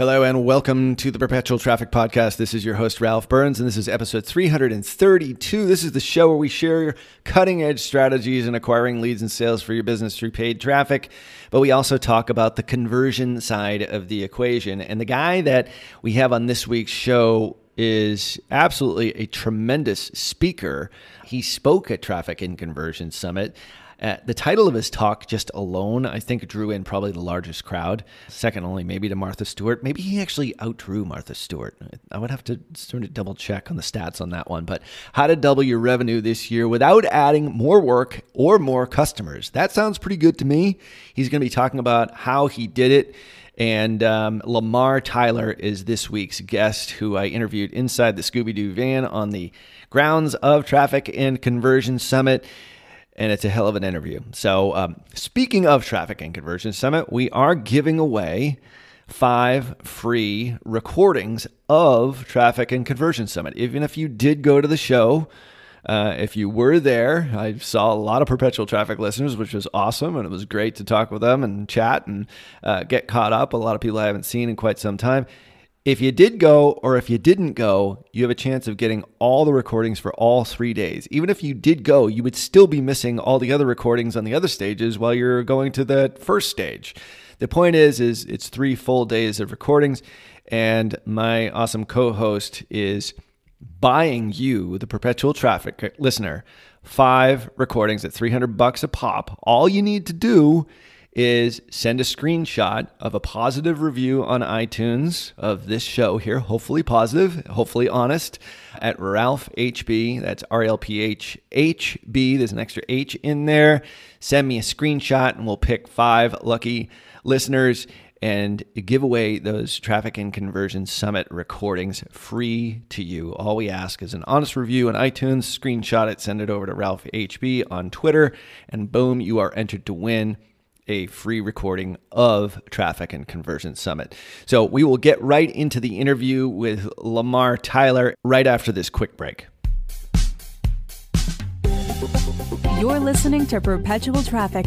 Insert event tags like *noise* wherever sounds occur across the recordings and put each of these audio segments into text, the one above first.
Hello and welcome to the Perpetual Traffic Podcast. This is your host, Ralph Burns, and this is episode 332. This is the show where we share cutting edge strategies in acquiring leads and sales for your business through paid traffic. But we also talk about the conversion side of the equation. And the guy that we have on this week's show is absolutely a tremendous speaker. He spoke at Traffic and Conversion Summit. Uh, the title of his talk just alone, I think, drew in probably the largest crowd, second only maybe to Martha Stewart. Maybe he actually outdrew Martha Stewart. I would have to sort of double check on the stats on that one. But how to double your revenue this year without adding more work or more customers. That sounds pretty good to me. He's going to be talking about how he did it. And um, Lamar Tyler is this week's guest, who I interviewed inside the Scooby Doo van on the grounds of Traffic and Conversion Summit and it's a hell of an interview. So, um, speaking of Traffic and Conversion Summit, we are giving away five free recordings of Traffic and Conversion Summit. Even if you did go to the show, uh, if you were there, I saw a lot of perpetual traffic listeners, which was awesome. And it was great to talk with them and chat and uh, get caught up. A lot of people I haven't seen in quite some time. If you did go or if you didn't go, you have a chance of getting all the recordings for all three days. Even if you did go, you would still be missing all the other recordings on the other stages while you're going to the first stage. The point is, is it's three full days of recordings, and my awesome co-host is buying you, the perpetual traffic listener, five recordings at 300 bucks a pop. All you need to do is send a screenshot of a positive review on iTunes of this show here, hopefully positive, hopefully honest, at Ralph HB. That's R L P H H B. There's an extra H in there. Send me a screenshot and we'll pick five lucky listeners and give away those traffic and conversion summit recordings free to you. All we ask is an honest review on iTunes, screenshot it, send it over to Ralph HB on Twitter, and boom, you are entered to win a free recording of Traffic and Conversion Summit. So we will get right into the interview with Lamar Tyler right after this quick break. You're listening to Perpetual Traffic.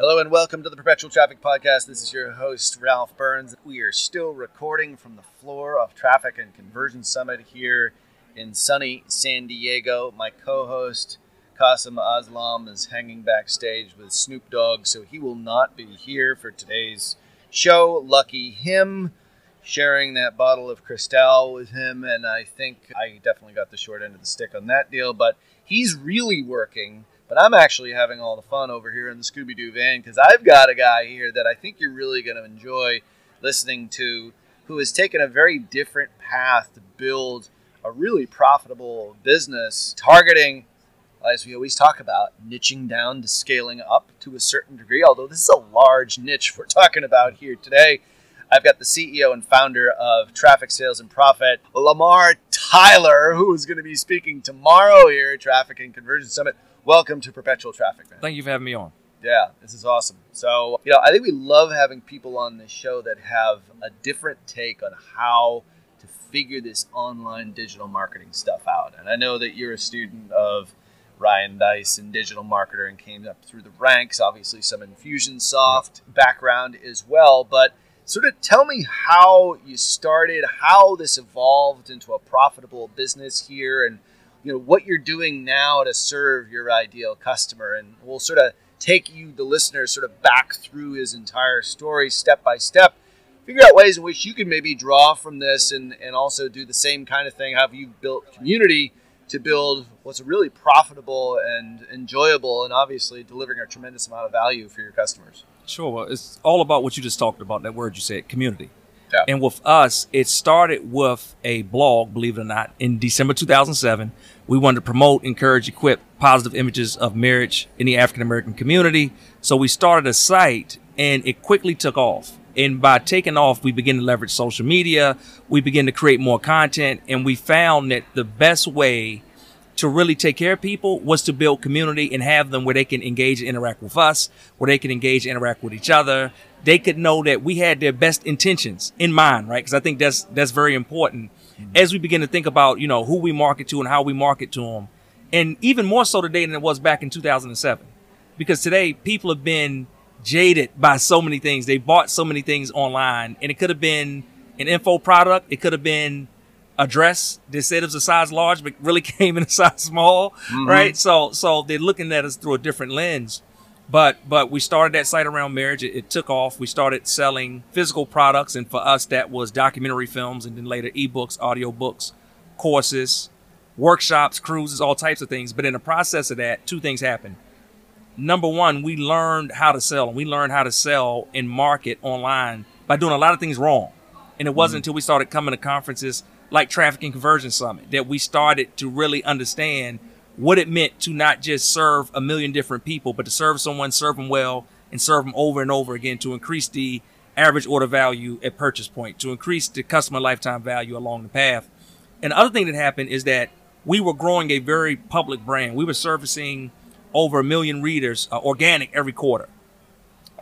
Hello and welcome to the Perpetual Traffic Podcast. This is your host, Ralph Burns. We are still recording from the floor of Traffic and Conversion Summit here in sunny San Diego. My co host, Qasim Aslam, is hanging backstage with Snoop Dogg, so he will not be here for today's show. Lucky him sharing that bottle of Cristal with him, and I think I definitely got the short end of the stick on that deal. But he's really working, but I'm actually having all the fun over here in the Scooby Doo van because I've got a guy here that I think you're really going to enjoy listening to who has taken a very different path to build a really profitable business targeting as we always talk about, niching down to scaling up to a certain degree. Although this is a large niche we're talking about here today, I've got the CEO and founder of Traffic Sales and Profit, Lamar Tyler, who is going to be speaking tomorrow here at Traffic and Conversion Summit. Welcome to Perpetual Traffic, man. Thank you for having me on. Yeah, this is awesome. So, you know, I think we love having people on this show that have a different take on how to figure this online digital marketing stuff out. And I know that you're a student of Ryan Deiss and digital marketer and came up through the ranks, obviously some Infusionsoft background as well, but sort of tell me how you started, how this evolved into a profitable business here, and you know what you're doing now to serve your ideal customer. And we'll sort of take you, the listener, sort of back through his entire story step by step. Figure out ways in which you can maybe draw from this and, and also do the same kind of thing. Have you built community to build what's really profitable and enjoyable and obviously delivering a tremendous amount of value for your customers? Sure. Well, it's all about what you just talked about, that word you said, community. Yeah. And with us, it started with a blog, believe it or not, in December 2007. We wanted to promote, encourage, equip positive images of marriage in the African American community. So we started a site and it quickly took off. And by taking off, we began to leverage social media. We began to create more content and we found that the best way to really take care of people was to build community and have them where they can engage and interact with us, where they can engage and interact with each other. They could know that we had their best intentions in mind, right? Because I think that's that's very important. As we begin to think about you know who we market to and how we market to them, and even more so today than it was back in 2007, because today people have been jaded by so many things. They bought so many things online, and it could have been an info product, it could have been a dress that said it was a size large, but really *laughs* came in a size small, mm-hmm. right? So, so they're looking at us through a different lens. But, but we started that site around marriage. It, it, took off. We started selling physical products. And for us, that was documentary films and then later ebooks, audiobooks, courses, workshops, cruises, all types of things. But in the process of that, two things happened. Number one, we learned how to sell and we learned how to sell and market online by doing a lot of things wrong. And it wasn't mm-hmm. until we started coming to conferences like Traffic and Conversion Summit that we started to really understand what it meant to not just serve a million different people, but to serve someone, serve them well, and serve them over and over again to increase the average order value at purchase point, to increase the customer lifetime value along the path. And the other thing that happened is that we were growing a very public brand. We were servicing over a million readers uh, organic every quarter.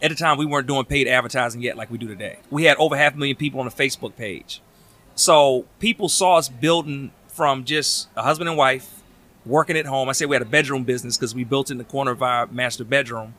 At the time, we weren't doing paid advertising yet like we do today. We had over half a million people on a Facebook page. So people saw us building from just a husband and wife working at home. I say we had a bedroom business because we built in the corner of our master bedroom.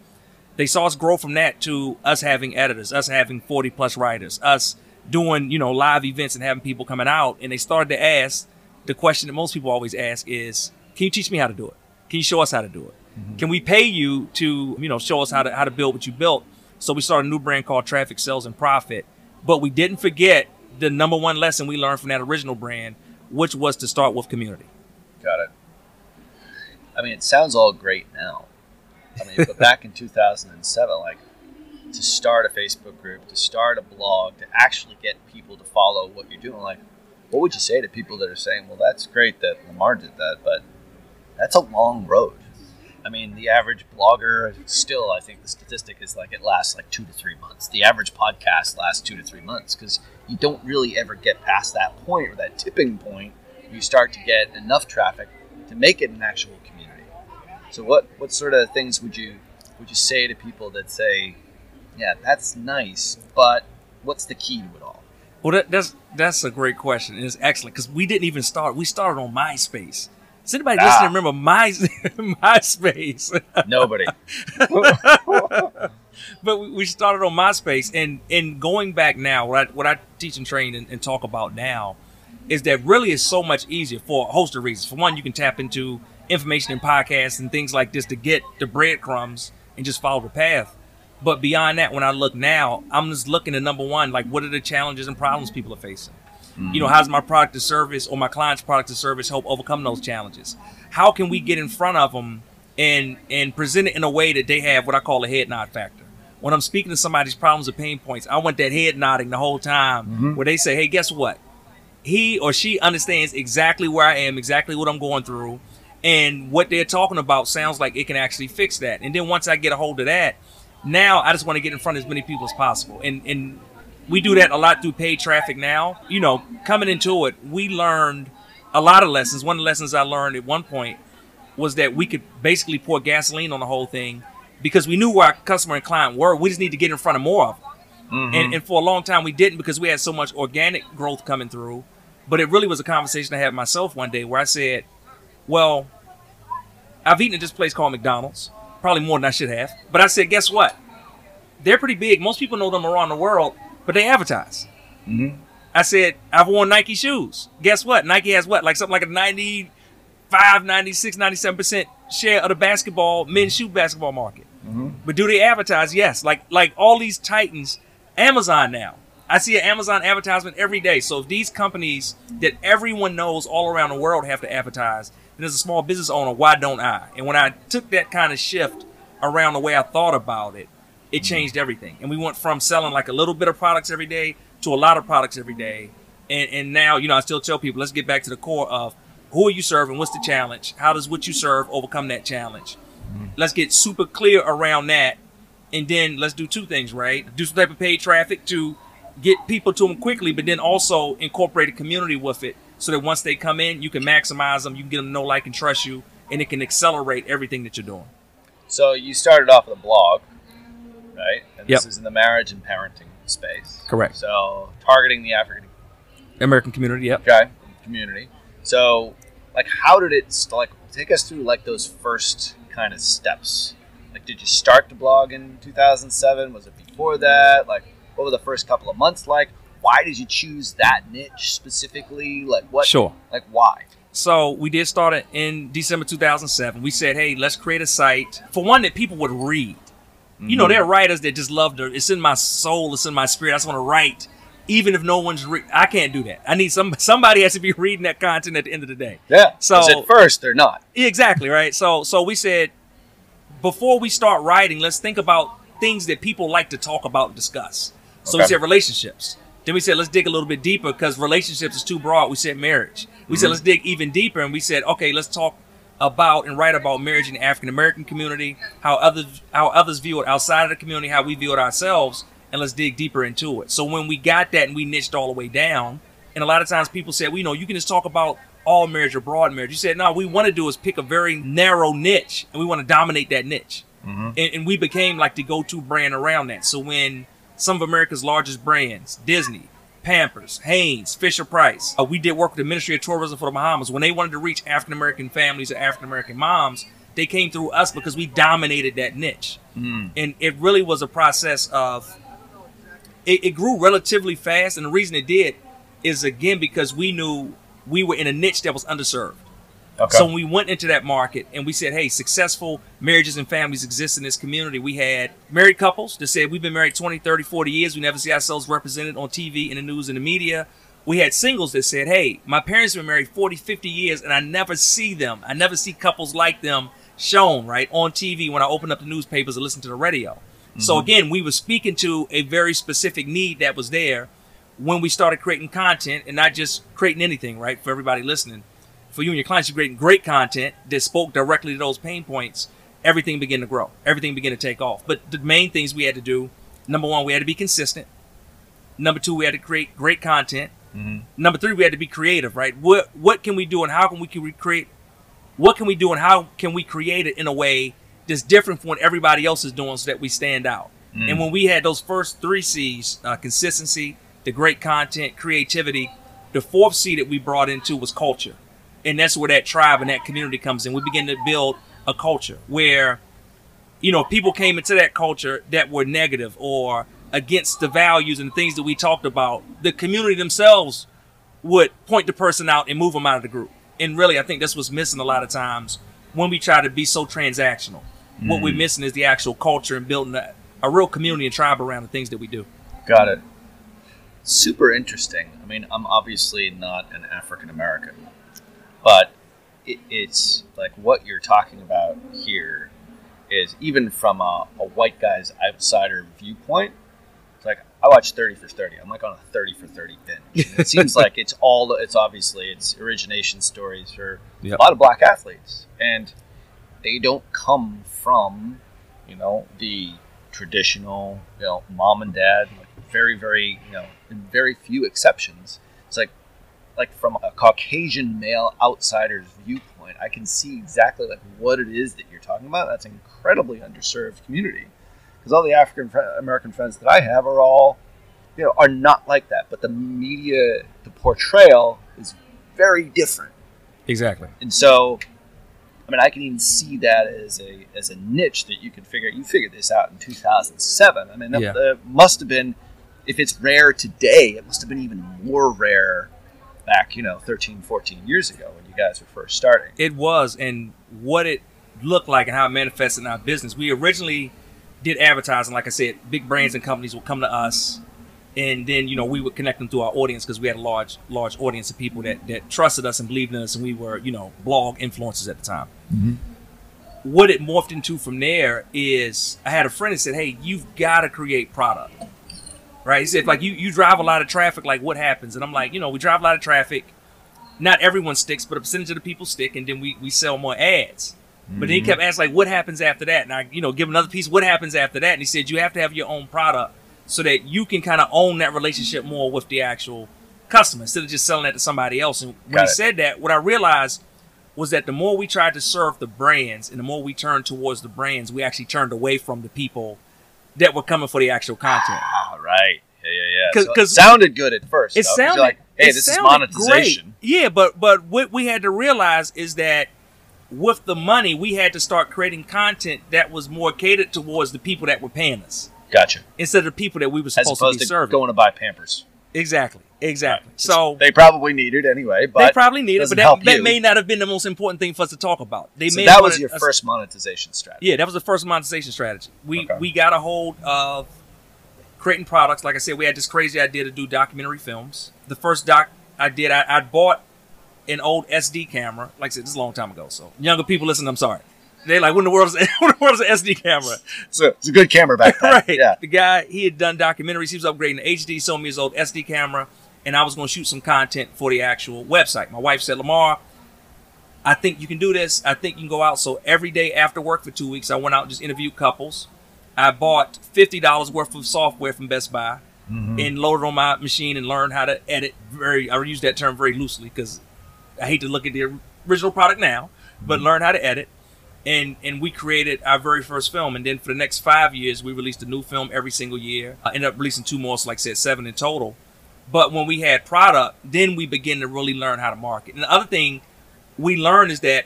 They saw us grow from that to us having editors, us having 40 plus writers, us doing, you know, live events and having people coming out. And they started to ask the question that most people always ask is, can you teach me how to do it? Can you show us how to do it? Mm-hmm. Can we pay you to, you know, show us how to, how to build what you built? So we started a new brand called Traffic Sales and Profit. But we didn't forget the number one lesson we learned from that original brand, which was to start with community. I mean, it sounds all great now. I mean, but back in 2007, like to start a Facebook group, to start a blog, to actually get people to follow what you're doing, like, what would you say to people that are saying, well, that's great that Lamar did that, but that's a long road. I mean, the average blogger still, I think the statistic is like it lasts like two to three months. The average podcast lasts two to three months because you don't really ever get past that point or that tipping point where you start to get enough traffic to make it an actual community. So, what what sort of things would you would you say to people that say, "Yeah, that's nice, but what's the key to it all?" Well, that, that's that's a great question. It's excellent because we didn't even start. We started on MySpace. Does anybody Ah. listening remember My *laughs* MySpace? Nobody. *laughs* but we- started on MySpace, and and going back now, what I what I teach and train and, and talk about now is that really is so much easier for a host of reasons. For one, you can tap into information and podcasts and things like this to get the breadcrumbs and just follow the path. But beyond that, when I look now, I'm just looking at number one, like what are the challenges and problems people are facing? You know, mm-hmm. how's my product or service or my client's product or service help overcome those challenges? How can we get in front of them and and present it in a way that they have what I call a head nod factor? When I'm speaking to somebody's problems or pain points, I want that head nodding the whole time, mm-hmm. where they say, "Hey, guess what? He or she understands exactly where I am, exactly what I'm going through, and what they're talking about sounds like it can actually fix that." And then once I get a hold of that, now I just want to get in front of as many people as possible, and and we do that a lot through paid traffic now. You know, coming into it, we learned a lot of lessons. One of the lessons I learned at one point was that we could basically pour gasoline on the whole thing because we knew where our customer and client were. We just need to get in front of more of them. Mm-hmm. And, and for a long time, we didn't because we had so much organic growth coming through. But it really was a conversation I had myself one day where I said, Well, I've eaten at this place called McDonald's, probably more than I should have. But I said, Guess what? They're pretty big. Most people know them around the world, but they advertise. Mm-hmm. I said, I've worn Nike shoes. Guess what? Nike has what? Like something like a 95, 96, 97% share of the basketball, men's shoe basketball market. Mm-hmm. But do they advertise? Yes. Like like all these titans, Amazon now. I see an Amazon advertisement every day. So if these companies that everyone knows all around the world have to advertise, then as a small business owner, why don't I? And when I took that kind of shift around the way I thought about it, it mm-hmm. changed everything. And we went from selling like a little bit of products every day to a lot of products every day. And and now, you know, I still tell people, let's get back to the core of who are you serving? What's the challenge? How does what you serve overcome that challenge? Mm-hmm. Let's get super clear around that. And then let's do two things, right? Do some type of paid traffic to get people to them quickly, but then also incorporate a community with it so that once they come in, you can maximize them, you can get them to know, like, and trust you, and it can accelerate everything that you're doing. So you started off with a blog, right? And Yep. this is in the marriage and parenting space. Correct. So targeting the African American community, yep. okay, community. So, like, how did it st- like take us through like those first kind of steps? Like, did you start the blog in 2007? Was it before that? Like, what were the first couple of months like? Why did you choose that niche specifically? Like, what? Sure. Like, why? So we did start it in December 2007. We said, hey, let's create a site for one that people would read. You know, mm-hmm. there are writers that just love to. It's in my soul. It's in my spirit. I just want to write, even if no one's. Re- I can't do that. I need some. Somebody has to be *laughs* reading that content at the end of the day. Yeah. So- at first they're not. Exactly right. So so we said before we start writing, let's think about things that people like to talk about and discuss. So we said relationships. Then we said let's dig a little bit deeper because relationships is too broad. We said marriage. We said mm-hmm. let's dig even deeper, and we said okay, let's talk about and write about marriage in the African American community, how others how others view it outside of the community, how we view it ourselves, and let's dig deeper into it. So when we got that and we niched all the way down, and a lot of times people said, well, you know, you can just talk about all marriage or broad marriage. You said, no, we want to do is pick a very narrow niche and we want to dominate that niche. Mm-hmm. And, and we became like the go-to brand around that. So when some of America's largest brands, Disney, Pampers, Hanes, Fisher Price, uh, we did work with the Ministry of Tourism for the Bahamas. When they wanted to reach African American families or African American moms, they came through us because we dominated that niche. And it really was a process of it, it grew relatively fast, and the reason it did is again because we knew we were in a niche that was underserved. Okay. So when we went into that market and we said, hey, successful marriages and families exist in this community, we had married couples that said, we've been married 20, 30, 40 years. We never see ourselves represented on TV, in the news, in the media. We had singles that said, hey, my parents have been married 40, 50 years and I never see them. I never see couples like them shown, right, on TV when I open up the newspapers or listen to the radio. So mm-hmm. again, we were speaking to a very specific need that was there when we started creating content and not just creating anything, right, for everybody listening for you and your clients, you're creating great content that spoke directly to those pain points, everything began to grow. Everything began to take off. But the main things we had to do, number one, we had to be consistent. Number two, we had to create great content. Number three, we had to be creative, right? What what can we do and how can we create what can we do and how can we create it in a way that's different from what everybody else is doing so that we stand out? And when we had those first three C's, uh, consistency, the great content, creativity. The fourth C that we brought into was culture. And that's where that tribe and that community comes in. We begin to build a culture where, you know, people came into that culture that were negative or against the values and things that we talked about. The community themselves would point the person out and move them out of the group. And really, I think that's what's missing a lot of times when we try to be so transactional. Mm. What we're missing is the actual culture and building a, a real community and tribe around the things that we do. Got it. Super interesting. I mean, I'm obviously not an African American, but it, it's like what you're talking about here is even from a, a white guy's outsider viewpoint. It's like I watch 30 for 30. I'm like on a 30 for 30 binge. it *laughs* seems like it's all. It's obviously it's origination stories for yep. a lot of black athletes, and they don't come from you know the traditional you know mom and dad. Like very very you know in very few exceptions. It's like like from a Caucasian male outsider's viewpoint, I can see exactly like what it is that you're talking about. That's an incredibly underserved community because all the African American friends that I have are all you know are not like that. But the media, the portrayal is very different. Exactly. And so, I mean, I can even see that as a as a niche that you can figure. You figured this out in 2007. I mean, that, yeah. that must have been, if it's rare today, it must have been even more rare back, you know, 13, 14 years ago when you guys were first starting. It was, and what it looked like and how it manifested in our business. We originally did advertising, like I said, big brands and companies would come to us, and then you know we would connect them to our audience because we had a large, large audience of people that that trusted us and believed in us, and we were you know blog influencers at the time. Mm-hmm. What it morphed into from there is I had a friend that said, "Hey, you've got to create product." Right? He said, like you, you drive a lot of traffic, like what happens? And I'm like, you know, we drive a lot of traffic. Not everyone sticks, but a percentage of the people stick, and then we, we sell more ads. Mm-hmm. But then he kept asking, like, what happens after that? And I, you know, give another piece, what happens after that? And he said, you have to have your own product so that you can kind of own that relationship more with the actual customer instead of just selling that to somebody else. And when Got he it. said that, what I realized was that the more we tried to serve the brands and the more we turned towards the brands, we actually turned away from the people that were coming for the actual content. Ah, right. Yeah, yeah, yeah. Because so it sounded good at first. It though, sounded like, hey, this is monetization. Great. Yeah, but but what we had to realize is that with the money, we had to start creating content that was more catered towards the people that were paying us. Gotcha. Instead of the people that we were supposed to be to serving. Going to buy Pampers. Exactly. Exactly. Right. So they probably need it anyway. But they probably need it, but that, that, may not have been the most important thing for us to talk about. They so that was your first monetization strategy. Yeah, that was the first monetization strategy. We okay. we got a hold of creating products. Like I said, we had this crazy idea to do documentary films. The first doc I did, I, I bought an old SD camera. Like I said, this is a long time ago. So younger people listen, I'm sorry. They're like, when the world's *laughs* when the world's an SD camera? So it's a good camera back then. *laughs* right. Yeah. The guy he had done documentaries. He was upgrading the HD. Sold me his old SD camera, and I was going to shoot some content for the actual website. My wife said, Lamar, I think you can do this. I think you can go out. So every day after work for two weeks, I went out and just interviewed couples. I bought fifty dollars worth of software from Best Buy mm-hmm. and loaded on my machine and learned how to edit. Very, I use that term very loosely because I hate to look at the original product now, but mm-hmm. learn how to edit. And and we created our very first film. And then for the next five years, we released a new film every single year. I ended up releasing two more, so like I said, seven in total. But when we had product, then we began to really learn how to market. And the other thing we learned is that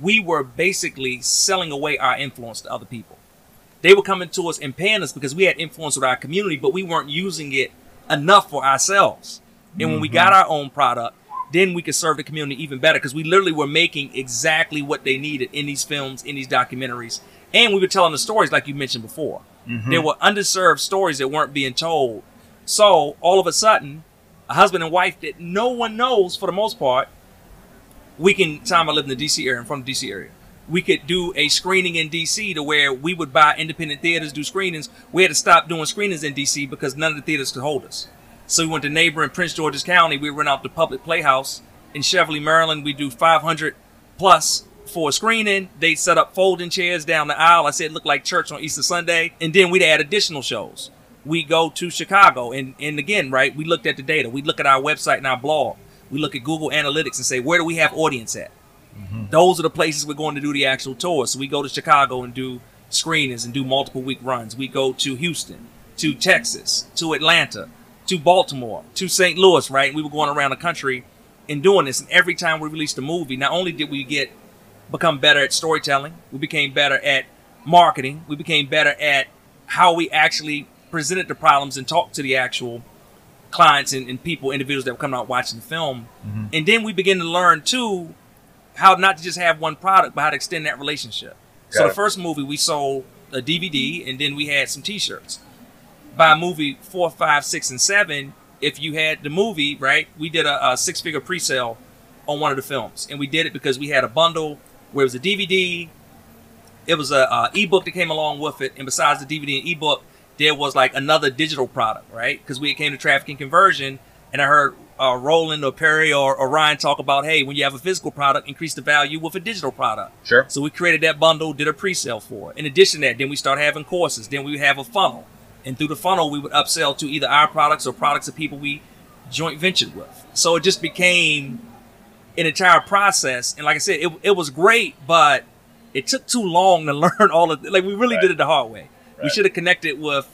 we were basically selling away our influence to other people. They were coming to us and paying us because we had influence with our community, but we weren't using it enough for ourselves. And mm-hmm. when we mm-hmm. got our own product, then we could serve the community even better because we literally were making exactly what they needed in these films, in these documentaries. And we were telling the stories like you mentioned before. Mm-hmm. There were underserved stories that weren't being told. So all of a sudden, a husband and wife that no one knows for the most part, we can time I live in the DC area, I'm from the DC area we could do a screening in DC to where we would buy independent theaters, do screenings. We had to stop doing screenings in DC because none of the theaters could hold us. So we went to neighboring Prince George's County. We rent out the public playhouse in Cheverly, Maryland. We do 500 plus for a screening. They set up folding chairs down the aisle. I said it looked like church on Easter Sunday. And then we'd add additional shows. We go to Chicago. And, and again, right, we looked at the data. We look at our website and our blog. We look at Google Analytics and say, where do we have audience at? Mm-hmm. Those are the places we're going to do the actual tour. So we go to Chicago and do screenings and do multiple week runs. We go to Houston, to Texas, to Atlanta, to Baltimore, to St. Louis, right? And we were going around the country and doing this. And every time we released a movie, not only did we get become better at storytelling, we became better at marketing, we became better at how we actually presented the problems and talked to the actual clients and, and people, individuals that were coming out watching the film. Mm-hmm. And then we began to learn too how not to just have one product, but how to extend that relationship. so Got the first movie we sold a DVD and then we had some T-shirts. By movie four, five, six, and seven, if you had the movie right, we did a, a six-figure pre-sale on one of the films, and we did it because we had a bundle where it was a DVD, it was a, a ebook that came along with it, and besides the DVD and ebook, there was like another digital product, right? Because we came to Traffic and Conversion, and I heard uh, Roland or Perry or, or Ryan talk about, hey, when you have a physical product, increase the value with a digital product. Sure. So we created that bundle, did a pre-sale for it. In addition to that, then we start having courses. Then we have a funnel, and through the funnel, we would upsell to either our products or products of people we joint ventured with. So it just became an entire process. And like I said, it, it was great, but it took too long to *laughs* learn all of like we really Right. did it the hard way. We should have connected with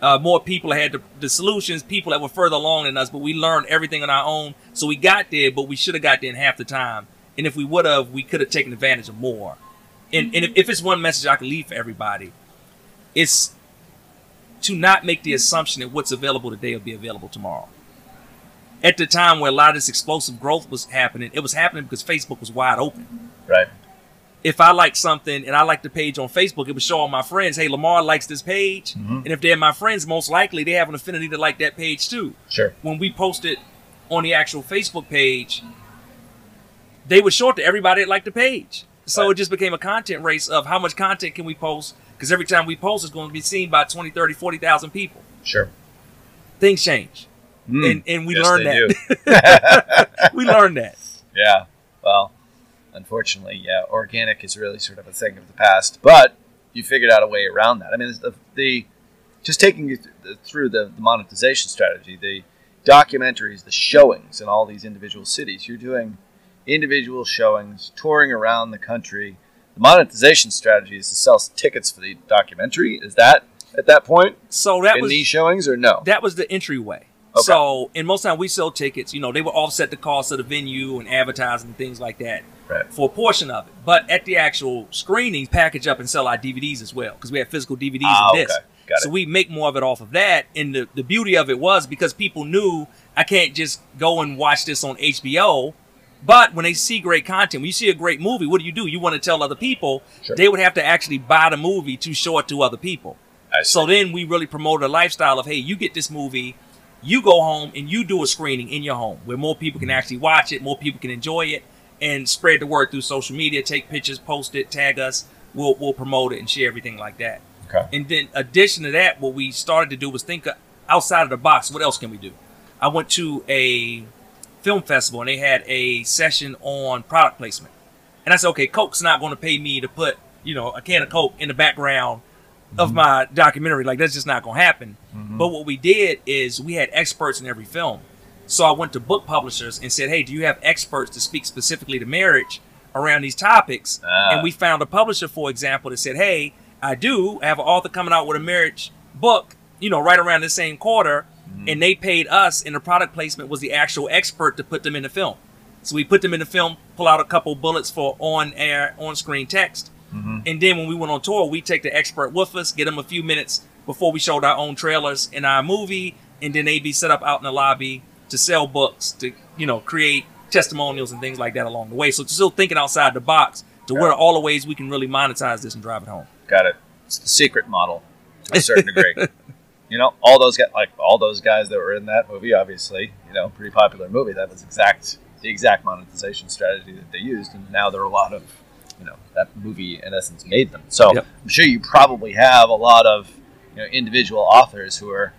uh, more people that had the, the solutions, people that were further along than us, but we learned everything on our own. So we got there, but we should have got there in half the time. And if we would have, we could have taken advantage of more. And, and if, if it's one message I can leave for everybody, it's to not make the assumption that what's available today will be available tomorrow. At the time where a lot of this explosive growth was happening, it was happening because Facebook was wide open Right. If I like something and I like the page on Facebook, it would show all my friends, hey, Lamar likes this page. Mm-hmm. And if they're my friends, most likely they have an affinity to like that page too. Sure. When we posted on the actual Facebook page, they would show it to everybody that liked the page. So Right. it just became a content race of how much content can we post? Because every time we post, it's going to be seen by 20, 30, 40,000 people. Sure. Things change. Mm. And, and we Yes, learned that. *laughs* we learned that. *laughs* Yeah. Well, unfortunately, yeah, organic is really sort of a thing of the past. But you figured out a way around that. I mean, the, the just taking you th- through the, the monetization strategy, the documentaries, the showings in all these individual cities. You're doing individual showings, touring around the country. The monetization strategy is to sell tickets for the documentary. Is that at that point So that in was these showings or no? that was the entryway. Okay. So, and most time we sell tickets, you know, they would offset the cost of the venue and advertising and things like that Right. for a portion of it. But at the actual screenings, package up and sell our DVDs as well because we have physical DVDs Ah, and discs. okay. So we make more of it off of that. And the, the beauty of it was because people knew I can't just go and watch this on HBO. But when they see great content, when you see a great movie, what do you do? You want to tell other people. Sure. They would have to actually buy the movie to show it to other people. So then we really promoted a lifestyle of, hey, you get this movie, you go home and you do a screening in your home where more people can actually watch it, more people can enjoy it, and spread the word through social media, take pictures, post it, tag us. We'll, we'll promote it and share everything like that. Okay. And then, addition to that, what we started to do was think outside of the box. What else can we do? I went to a film festival and they had a session on product placement. And I said, okay, Coke's not going to pay me to put, you know, a can of Coke in the background of mm-hmm. my documentary. Like, that's just not going to happen. Mm-hmm. But what we did is we had experts in every film. So I went to book publishers and said, hey, do you have experts to speak specifically to marriage around these topics? Ah. And we found a publisher, for example, that said, hey, I do I have an author coming out with a marriage book, you know, right around the same quarter. And they paid us, and the product placement was the actual expert to put them in the film. So we put them in the film, pull out a couple bullets for on air, on screen text. And then when we went on tour, we take the expert with us, get them a few minutes before we showed our own trailers in our movie, and then they'd be set up out in the lobby to sell books, to you know, create testimonials and things like that along the way. So still thinking outside the box to where are all the ways we can really monetize this and drive it home. Got it. It's the secret model to a certain *laughs* degree. you know, all those guys, like all those guys that were in that movie, obviously, you know, pretty popular movie. That was exact the exact monetization strategy that they used, and now there are a lot of, you know, that movie in essence made them. So Yep. I'm sure you probably have a lot of, you know, individual authors who are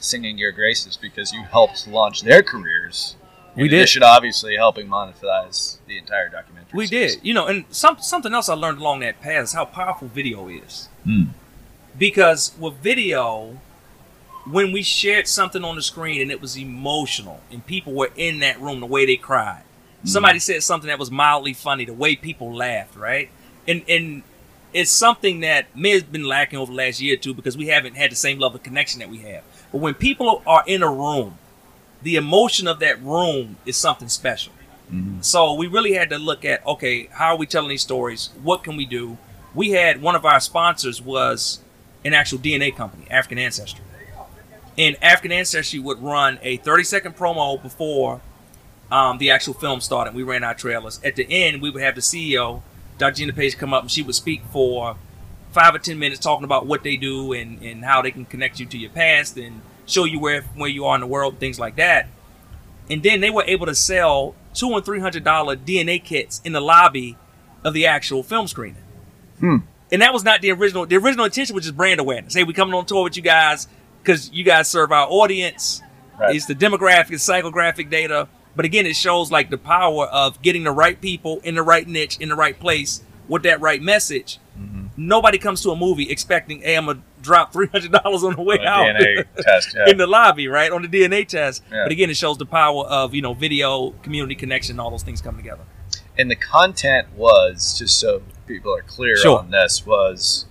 singing your graces because you helped launch their careers. We did. addition, obviously, helping monetize the entire documentary. We series. did, you know, and some something else I learned along that path is how powerful video is. Hmm. Because with video, when we shared something on the screen and it was emotional, and people were in that room, the way they cried, somebody said something that was mildly funny, the way people laughed, right? And and it's something that may have been lacking over the last year or two because we haven't had the same level of connection that we have. But when people are in a room, the emotion of that room is something special. So we really had to look at okay, how are we telling these stories? What can we do? We had one of our sponsors was an actual DNA company, African Ancestry. And African Ancestry would run a 30 second promo before um, the actual film started. We ran our trailers. At the end, we would have the CEO, Dr. Gina Paige, come up and she would speak for five or 10 minutes talking about what they do and, and how they can connect you to your past and show you where, where you are in the world, things like that. And then they were able to sell two and three hundred dollar DNA kits in the lobby of the actual film screening. Hmm. And that was not the original. The original intention was just brand awareness. Hey, we coming on tour with you guys because you guys serve our audience. Right. It's the demographic, it's psychographic data. But again, it shows like the power of getting the right people in the right niche, in the right place, with that right message. Mm-hmm. Nobody comes to a movie expecting, hey, I'm gonna drop *laughs* three hundred dollars on the way On out DNA *laughs* test, yeah. in the lobby, right on the DNA test. Yeah. But again, it shows the power of you know video, community connection, all those things come together. and the content was just so people are clear Sure. on this was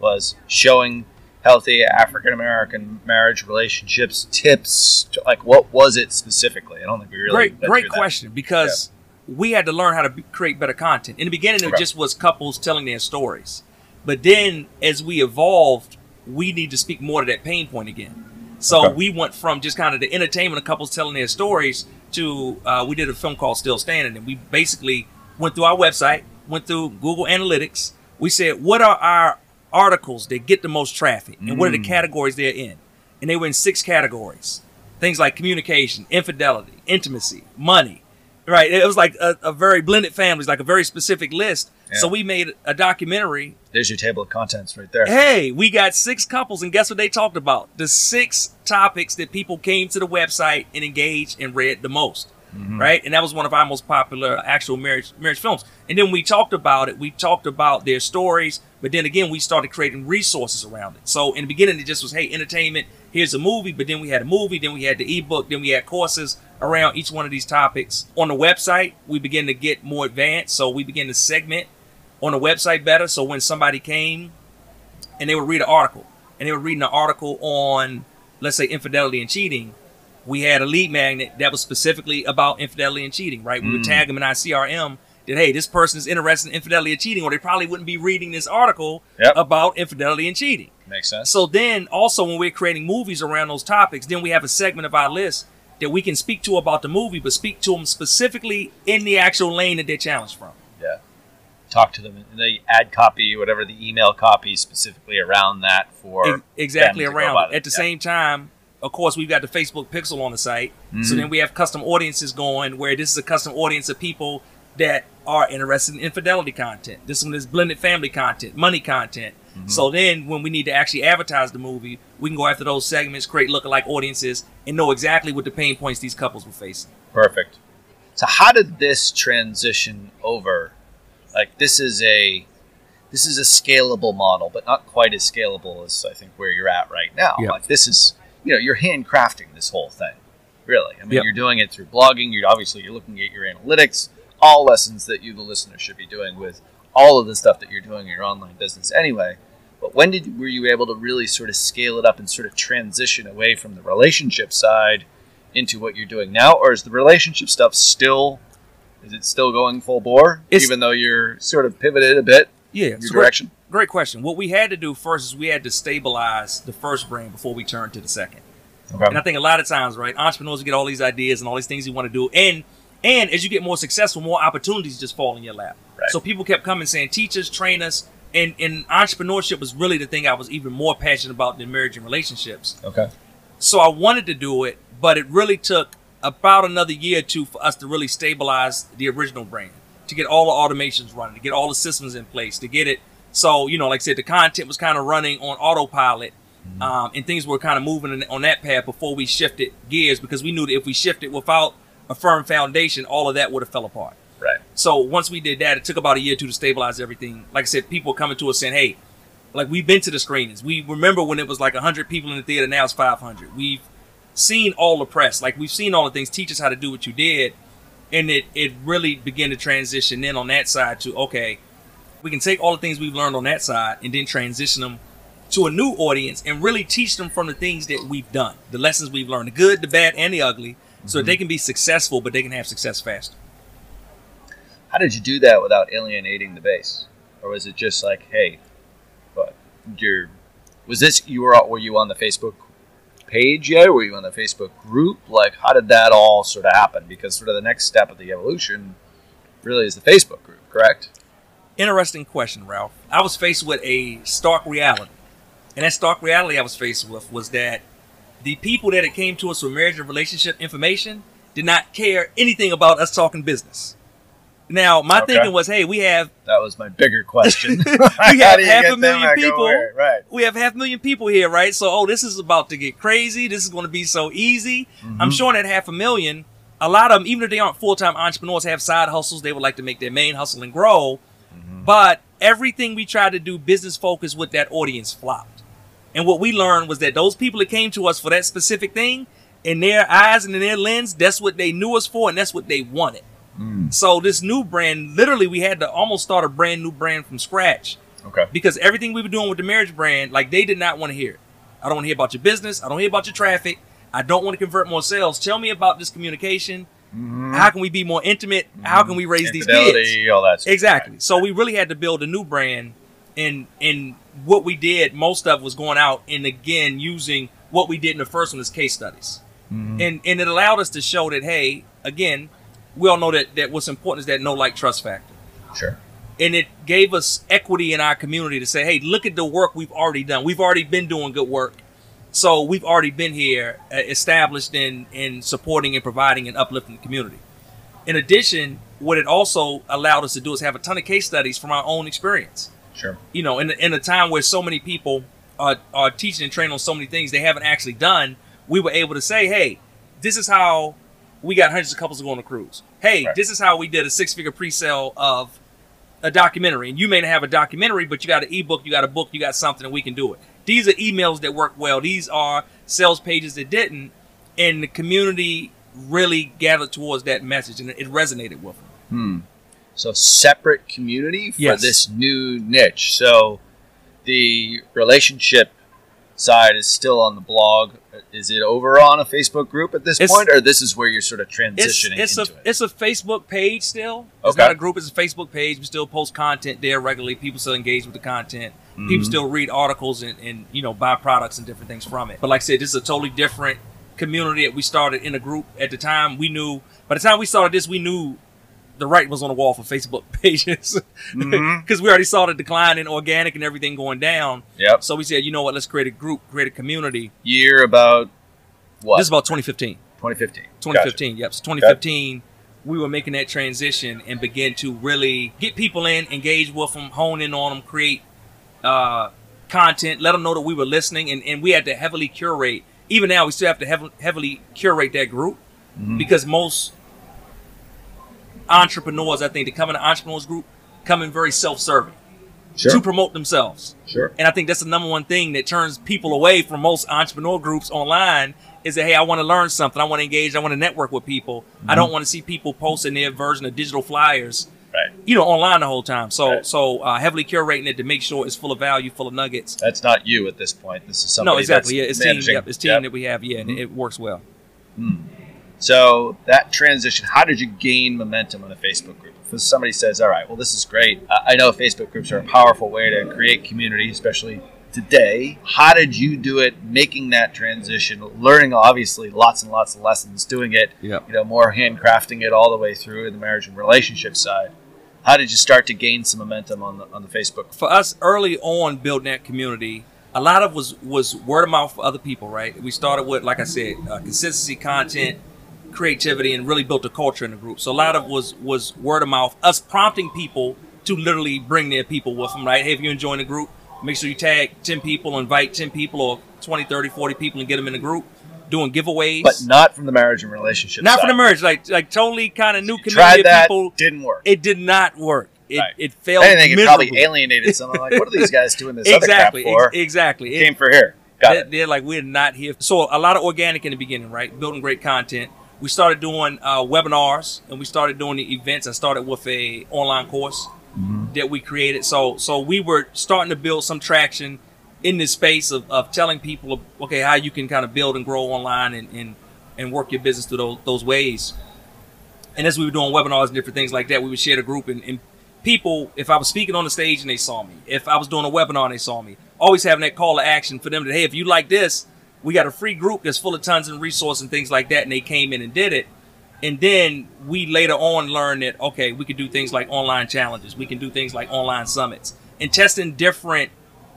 was showing healthy African American marriage relationships tips to, like what was it specifically I don't think we really great, great question because we had to learn how to be, create better content. In the beginning, it Right. just was couples telling their stories, but then as we evolved, we need to speak more to that pain point again. So Okay. we went from just kind of the entertainment of couples telling their stories to uh, we did a film called Still Standing, and we basically went through our website, went through Google Analytics. We said, what are our articles that get the most traffic, and what are the Mm. categories they're in? And they were in six categories. Things like communication, infidelity, intimacy, money. Right. It was like a, a very blended families, like a very specific list. So we made a documentary there's your table of contents right there Hey, we got six couples, and guess what they talked about? The six topics that people came to the website and engaged and read the most. Mm-hmm. Right, and that was one of our most popular actual marriage marriage films. And then we talked about it. We talked about their stories, but then again, we started creating resources around it. So in the beginning, it just was hey, entertainment. Here's a movie, but then we had a movie, then we had the ebook, then we had courses around each one of these topics. On the website, we began to get more advanced, so we began to segment on the website better. So when somebody came and they would read an article and they were reading an article on let's say infidelity and cheating we had a lead magnet that was specifically about infidelity and cheating right we would mm. tag them in our crm that hey this person is interested in infidelity and cheating or they probably wouldn't be reading this article Yep. about infidelity and cheating makes sense so then also when we're creating movies around those topics then we have a segment of our list that we can speak to about the movie but speak to them specifically in the actual lane that they're challenged from yeah talk to them and they add copy whatever the email copy specifically around that for Ex- exactly them to go around. At the Yeah. same time, of course, we've got the Facebook pixel on the site. So Mhm. then we have custom audiences going where this is a custom audience of people that are interested in infidelity content. This one is blended family content, money content. Mm-hmm. So then when we need to actually advertise the movie, we can go after those segments, create lookalike audiences, and know exactly what the pain points these couples were facing. Perfect. So how did this transition over? Like this is a this is a scalable model, but not quite as scalable as I think where you're at right now. Yeah. Like this is you know, you're handcrafting this whole thing. Really. I mean Yep. you're doing it through blogging, you're obviously you're looking at your analytics, all lessons that you the listener should be doing with all of the stuff that you're doing in your online business anyway. But when did were you able to really sort of scale it up and sort of transition away from the relationship side into what you're doing now, or is the relationship stuff still? Is it still going full bore, It's- even though you're sort of pivoted a bit Yeah, your so great- Great question. What we had to do first is we had to stabilize the first brand before we turned to the second. And I think a lot of times, right, entrepreneurs get all these ideas and all these things you want to do, and and as you get more successful, more opportunities just fall in your lap. Right. So people kept coming saying, teach us, train us, and and entrepreneurship was really the thing I was even more passionate about than marriage and relationships. Okay. So I wanted to do it, but it really took about another year or two for us to really stabilize the original brand, to get all the automations running, to get all the systems in place, to get it. So you know, like I said, the content was kind of running on autopilot, um, and things were kind of moving on that path before we shifted gears because we knew that if we shifted without a firm foundation, all of that would have fell apart. Right. So once we did that, it took about a year or two to stabilize everything. Like I said, people coming to us saying, "Hey, like we've been to the screenings. We remember when it was like 100 people in the theater. Now it's 500. We've seen all the press. Like we've seen all the things. Teach us how to do what you did, and it it really began to transition in on that side to okay, we can take all the things we've learned on that side and then transition them to a new audience and really teach them from the things that we've done, the lessons we've learned, the good, the bad, and the ugly, so that they mm-hmm. can be successful, but they can have success faster. How did you do that without alienating the base, or was it just like, hey, but you're was this you were were you on the Facebook page yet? Were you on the Facebook group? Like, how did that all sort of happen? Because sort of the next step of the evolution really is the Facebook group, correct? Interesting question, Ralph. I was faced with a stark reality. And that stark reality I was faced with was that the people that it came to us for marriage and relationship information did not care anything about us talking business. Now, my Okay. thinking was, hey, we have That was my bigger question. *laughs* we *laughs* have half a million them to go people. right? We have half a million people here, right? So, oh, this is about to get crazy. This is going to be so easy. Mm-hmm. I'm showing that half a million. A lot of them, even if they aren't full time entrepreneurs, have side hustles. They would like to make their main hustle and grow. Mm-hmm. But everything we tried to do business focused with that audience flopped. And what we learned was that those people that came to us for that specific thing, in their eyes and in their lens, that's what they knew us for and that's what they wanted. Mm. So this new brand, literally, we had to almost start a brand new brand from scratch Okay. because everything we were doing with the marriage brand, like they did not want to hear it. I don't want to hear about your business. I don't hear about your traffic. I don't want to convert more sales. Tell me about this communication. How can we be more intimate? How can we raise these kids? All that. stuff. Exactly. So we really had to build a new brand, and and what we did, most of was going out and again using what we did in the first one as case studies, Mm-hmm. and and it allowed us to show that hey, again, we all know that that what's important is that know like trust factor Sure. and it gave us equity in our community to say, hey, look at the work we've already done. We've already been doing good work. So we've already been here uh, established in, in supporting and providing and uplifting the community. In addition, what it also allowed us to do is have a ton of case studies from our own experience. Sure. You know, in, in a time where so many people are, are teaching and training on so many things they haven't actually done, we were able to say, hey, this is how we got hundreds of couples to go on a cruise. Hey, Right. this is how we did a six figure pre sale of a documentary. And you may not have a documentary, but you got an ebook, you got a book, you got something, and we can do it. These are emails that work well. These are sales pages that didn't. And the community really gathered towards that message and it resonated with them. Hmm. So separate community for Yes. this new niche. So the relationship side is still on the blog. Is it over on a Facebook group at this It's- point, or this is where you're sort of transitioning it's a into it? it's a Facebook page still. It's Okay. not a group. It's a Facebook page. We still post content there regularly. People still engage with the content. Mm-hmm. People still read articles and, and you know buy products and different things from it. But like I said, this is a totally different community that we started in a group at the time. We knew by the time we started this, we knew the writing was on the wall for Facebook *laughs* pages *laughs* because Mhm. we already saw the decline in organic and everything going down. Yep. So we said, you know what? Let's create a group, create a community. Year about what? This is about 2015. 2015. 2015. Yep. So 2015, we were making that transition and begin to really get people in, engage with them, hone in on them, create uh, content, let them know that we were listening, and, and we had to heavily curate. Even now, we still have to heav- heavily curate that group Mm-hmm. because most entrepreneurs, I think, to come in the entrepreneurs group come in very self-serving Sure. to promote themselves. Sure. And I think that's the number one thing that turns people away from most entrepreneur groups online is that, hey, I want to learn something. I want to engage. I want to network with people. I don't want to see people posting their version of digital flyers, Right. you know, online the whole time. So, Right. so uh, heavily curating it to make sure it's full of value, full of nuggets. That's not you at this point. This is somebody no, exactly. Yeah, it's team. managing. Yep, it's team Yep. Mm-hmm. that we have. Yeah, and it works well. So that transition, how did you gain momentum on a Facebook group? If somebody says, "All right, well, this is great. I know Facebook groups are a powerful way to create community, especially today." How did you do it? Making that transition, learning obviously lots and lots of lessons, doing it. Yep. You know, more handcrafting it all the way through in the marriage and relationship side. How did you start to gain some momentum on the on the Facebook? for us early on building that community a lot of was was word of mouth for other people right we started with like i said uh, consistency content creativity and really built a culture in the group so a lot of was was word of mouth us prompting people to literally bring their people with them right hey if you're enjoying the group make sure you tag 10 people invite 10 people or 20 30 40 people and get them in the group doing giveaways But not from the marriage and relationship. not side. for the marriage, like like totally kind of new community tried that, people didn't work. it did not work it, Right. it failed I think it probably alienated someone. Like, what are these guys doing this exactly other crap for? ex- exactly It- Came for here. Got they're, it. they're like we're not here. So a lot of organic in the beginning, right? Building great content. We started doing uh, webinars and we started doing the events. and started with a online course Mm-hmm. that we created. So so we were starting to build some traction in this space of, of telling people, okay, how you can kind of build and grow online and, and, and work your business through those, those ways. And as we were doing webinars and different things like that, we would share the group and, and people, if I was speaking on the stage and they saw me, if I was doing a webinar and they saw me, always having that call to action for them to, hey, if you like this, we got a free group that's full of tons of resources and things like that. And they came in and did it. And then we later on learned that, okay, we could do things like online challenges. We can do things like online summits and testing different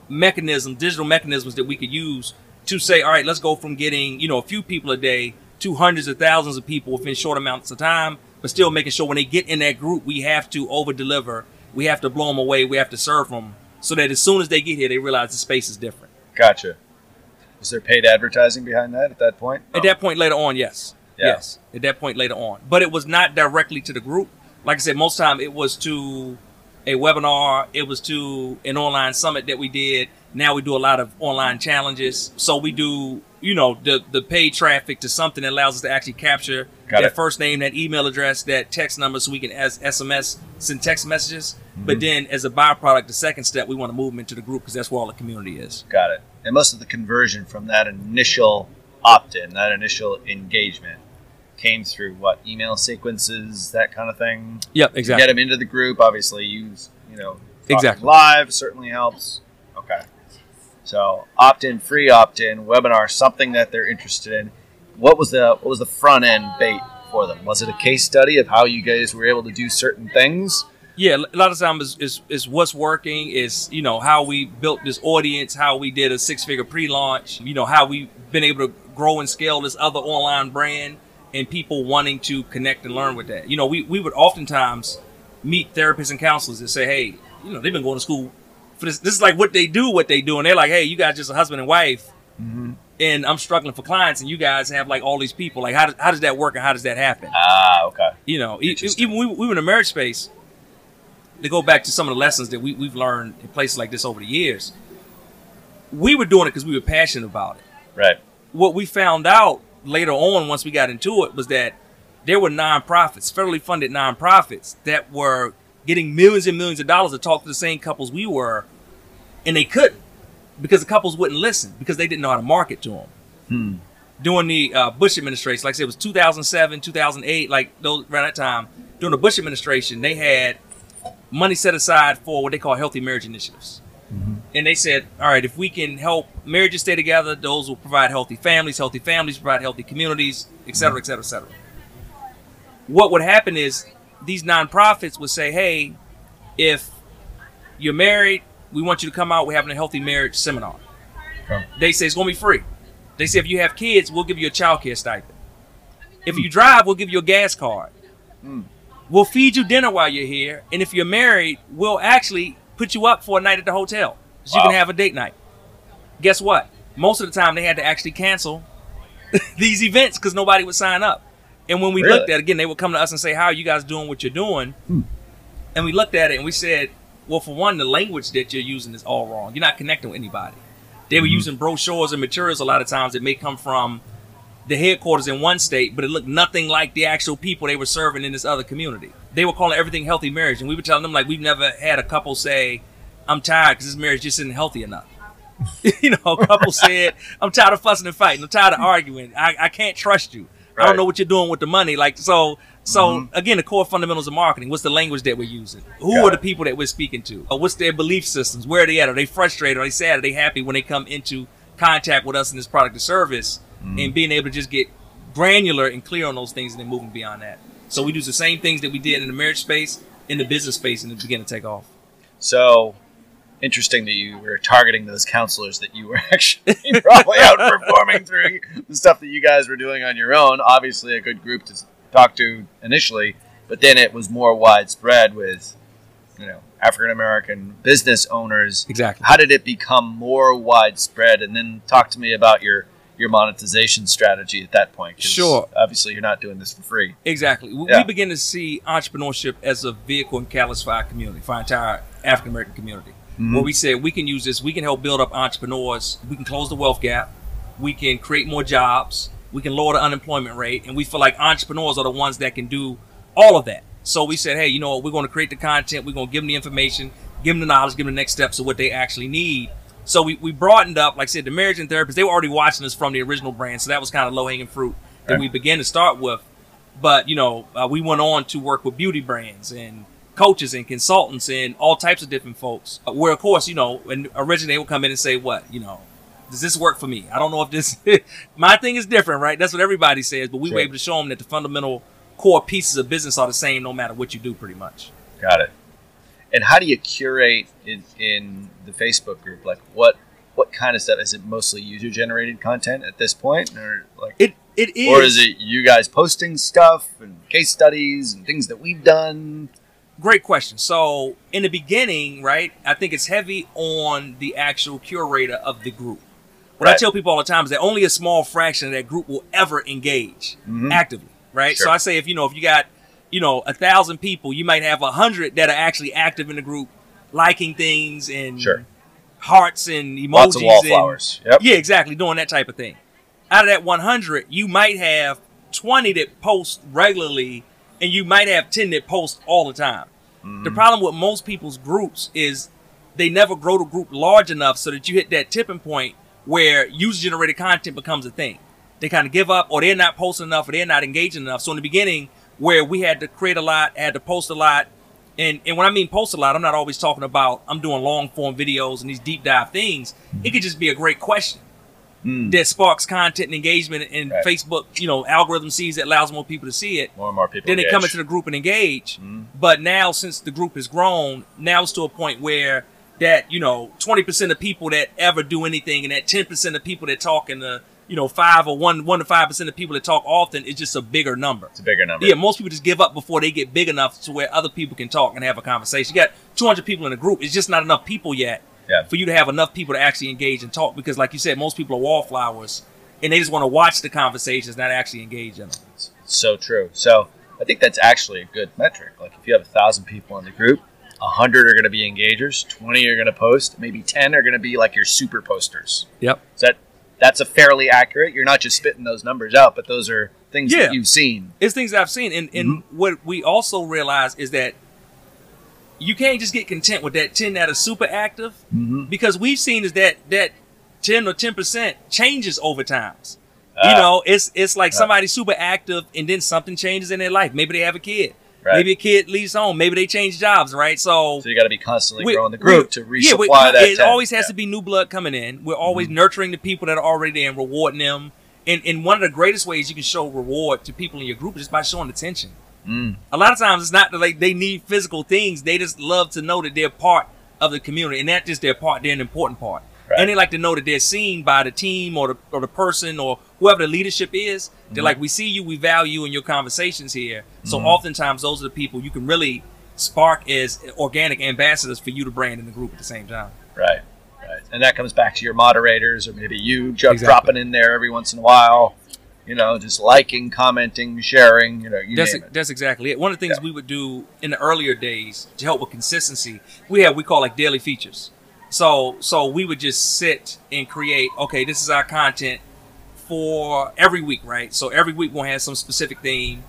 mechanisms, digital mechanisms that we could use to say, all right, let's go from getting, you know, a few people a day to hundreds of thousands of people within short amounts of time, but still making sure when they get in that group, we have to over deliver. We have to blow them away. We have to serve them so that as soon as they get here, they realize the space is different. Gotcha. Was there paid advertising behind that at that point? At that point later on, yes. Yeah. Yes. At that point later on. But it was not directly to the group. Like I said, most time it was to a webinar, it was to an online summit that we did. Now we do a lot of online challenges. So we do, you know, the the paid traffic to something that allows us to actually capture Got that it. first name, that email address, that text number so we can as SMS send text messages. Mm-hmm. But then as a byproduct, the second step, we want to move them into the group because that's where all the community is. Got it. And most of the conversion from that initial opt-in, that initial engagement, came through what email sequences, that kind of thing. Yep, exactly. Get them into the group. Obviously, use you know Exactly. live certainly helps. Okay. So opt-in, free opt-in, webinar, something that they're interested in. What was the what was the front end bait for them? Was it a case study of how you guys were able to do certain things? Yeah, a lot of times is, is, is what's working, is, you know, how we built this audience, how we did a six figure pre launch, you know, how we've been able to grow and scale this other online brand and people wanting to connect and learn with that. You know, we, we would oftentimes meet therapists and counselors and say, hey, you know, they've been going to school for this. This is like what they do, what they do. And they're like, hey, you guys just a husband and wife. And I'm struggling for clients, and you guys have like all these people. Like, how does, how does that work and how does that happen? Ah, okay. you know, even we, we were in the marriage space. To go back to some of the lessons that we, we've learned in places like this over the years, we were doing it because we were passionate about it. Right. What we found out later on, once we got into it, was that there were nonprofits, federally funded nonprofits, that were getting millions and millions of dollars to talk to the same couples we were, and they couldn't because the couples wouldn't listen because they didn't know how to market to them Hmm. during the uh, Bush administration, like I said, it was 2007, 2008, like those around that time. During the Bush administration, they had money set aside for what they call healthy marriage initiatives. Mm-hmm. And they said, all right, if we can help marriages stay together, those will provide healthy families, healthy families provide healthy communities, et cetera, mm-hmm. et cetera, et cetera. What would happen is these nonprofits would say, hey, if you're married, we want you to come out, we're having a healthy marriage seminar. Okay. They say it's going to be free. They say if you have kids, we'll give you a child care stipend. If you drive, we'll give you a gas card. Mm. We'll feed you dinner while you're here. And if you're married, we'll actually put you up for a night at the hotel so you can have a date night. Guess what? Most of the time, they had to actually cancel *laughs* these events because nobody would sign up. And when we Really? looked at it again, they would come to us and say, How are you guys doing what you're doing? Hmm. And we looked at it and we said, Well, for one, the language that you're using is all wrong. You're not connecting with anybody. They were mm-hmm. using brochures and materials a lot of times that may come from the headquarters in one state, but it looked nothing like the actual people they were serving in this other community. They were calling everything healthy marriage, and we were telling them like we've never had a couple say, "I'm tired because this marriage just isn't healthy enough." *laughs* you know, a couple *laughs* said, "I'm tired of fussing and fighting. I'm tired of arguing. I, I can't trust you. I don't know what you're doing with the money." Like so. So again, the core fundamentals of marketing. What's the language that we're using? Who Got are the people that we're speaking to? Uh, what's their belief systems? Where are they at? Are they frustrated? Are they sad? Are they happy when they come into contact with us in this product or service? Mm. And being able to just get granular and clear on those things and then moving beyond that. So we do the same things that we did in the marriage space, in the business space, and it began to take off. So interesting that you were targeting those counselors that you were *laughs* actually *laughs* probably outperforming through the stuff that you guys were doing on your own. Obviously, a good group to talk to initially, but then it was more widespread with, you know, African American business owners. Exactly. How did it become more widespread? And then talk to me about your your monetization strategy at that point. Sure. Obviously, you're not doing this for free. Exactly. We, Yeah. we begin to see entrepreneurship as a vehicle and catalyst for our community, for our entire African American community. Mm-hmm. Where we said we can use this, we can help build up entrepreneurs, we can close the wealth gap, we can create more jobs, we can lower the unemployment rate, and we feel like entrepreneurs are the ones that can do all of that. So we said, hey, you know what, we're going to create the content, we're going to give them the information, give them the knowledge, give them the next steps of what they actually need So we, we broadened up, like I said, the marriage and therapists, they were already watching us from the original brand. So that was kind of low hanging fruit that Right. we began to start with. But, you know, uh, we went on to work with beauty brands and coaches and consultants and all types of different folks. Uh, Where, of course, you know, and originally they would come in and say, what, you know, does this work for me? I don't know if this, *laughs* my thing is different, right? That's what everybody says. But we were able to show them that the fundamental core pieces of business are the same no matter what you do, pretty much. Got it. And how do you curate in, in the Facebook group? Like what what kind of stuff is it? Mostly user generated content at this point, or like, It It is. or is it you guys posting stuff and case studies and things that we've done? Great question. So in the beginning, right, I think it's heavy on the actual curator of the group. What I tell people all the time is that only a small fraction of that group will ever engage Mhm. actively, right? Sure. So I say if you know if you got you know a thousand people, you might have a hundred that are actually active in the group, liking things and Sure. hearts and emojis. Lots of and- wallflowers. Yep. yeah, exactly. Doing that type of thing. Out of that 100, you might have 20 that post regularly, and you might have 10 that post all the time. The mm-hmm. problem with most people's groups is they never grow the group large enough so that you hit that tipping point where user generated content becomes a thing. They kind of give up, or they're not posting enough, or they're not engaging enough. So in the beginning, where we had to create a lot, had to post a lot, and and when I mean post a lot, I'm not always talking about I'm doing long form videos and these deep dive things. It could just be a great question Mm. that sparks content and engagement, and Right. Facebook, you know, algorithm sees it, allows more people to see it. More and more people. Then they come into the group and engage. Mhm. But now, since the group has grown, now it's to a point where that you know, twenty percent of people that ever do anything, and that ten percent of people that talk, in the you know five or one one to five percent of people that talk often is just a bigger number. It's a bigger number. Yeah, most people just give up before they get big enough to where other people can talk and have a conversation. You got 200 people in a group. It's just not enough people yet Yeah. for you to have enough people to actually engage and talk because, like you said, most people are wallflowers and they just want to watch the conversations, not actually engage in them. So true. So I think that's actually a good metric. Like if you have a thousand people in the group, a hundred are going to be engagers, twenty are going to post, maybe ten are going to be like your super posters. Yep. Is that that's a fairly accurate? You're not just spitting those numbers out, but those are things Yeah. that you've seen. It's things I've seen. And, and what we also realize is that you can't just get content with that 10 that are super active Mm-hmm. because we've seen is that that 10 or 10% changes over times. Ah. you know, it's it's like somebody's super active and then something changes in their life. Maybe they have a kid. Right. Maybe a kid leaves home. Maybe they change jobs, right? So, So you got to be constantly we- growing the group to resupply yeah, we- that. It 10. always has Yeah. Mm-hmm. to be new blood coming in. We're always nurturing the people that are already there and rewarding them. And, and one of the greatest ways you can show reward to people in your group is just by showing attention. Mm. A lot of times it's not that like they need physical things. They just love to know that they're part of the community and not just their part, they're an important part. Right. And they like to know that they're seen by the team or the, or the person or whoever the leadership is. They're Mm-hmm. like, we see you, we value you in your conversations here. So oftentimes those are the people you can really spark as organic ambassadors for you to brand in the group at the same time. Right. Right. And that comes back to your moderators, or maybe you Exactly. dropping in there every once in a while. You know, just liking, commenting, sharing. You know, you That's it. that's exactly it. One of the things Yeah. we would do in the earlier days to help with consistency, we have we call like daily features. So so we would just sit and create. Okay, this is our content for every week, right? So every week we'll have some specific theme.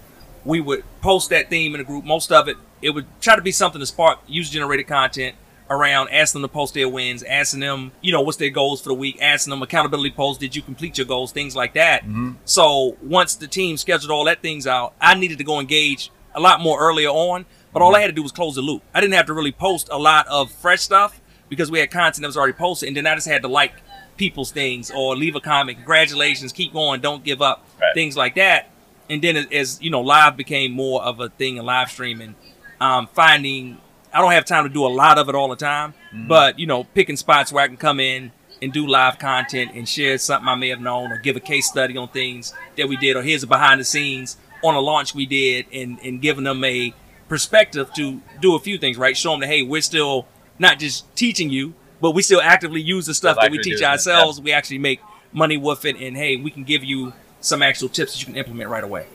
We would post that theme in the group. Most of it, it would try to be something to spark user generated content around asking them to post their wins, asking them, you know, what's their goals for the week, asking them accountability posts, did you complete your goals, things like that. Mm-hmm. So once the team scheduled all that things out, I needed to go engage a lot more earlier on. But all I had to do was close the loop. I didn't have to really post a lot of fresh stuff because we had content that was already posted, and then I just had to like people's things or leave a comment, congratulations, keep going, don't give up, Right. things like that. And then as, as you know, live became more of a thing in live streaming, um, finding I don't have time to do a lot of it all the time, but you know, picking spots where I can come in and do live content and share something I may have known or give a case study on things that we did or here's a behind the scenes on a launch we did and, and giving them a perspective to do a few things, right? Show them that, hey, we're still not just teaching you, but we still actively use the stuff that we actively teach doing it, ourselves. We actually make money with it. And hey, we can give you some actual tips that you can implement right away.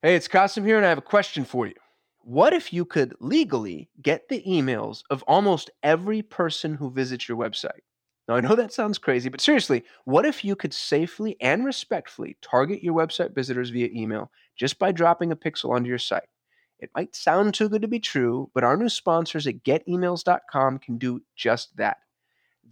Hey, it's Kasim here, and I have a question for you. What if you could legally get the emails of almost every person who visits your website? Now, I know that sounds crazy, but seriously, what if you could safely and respectfully target your website visitors via email just by dropping a pixel onto your site? It might sound too good to be true, but our new sponsors at getemails.com can do just that.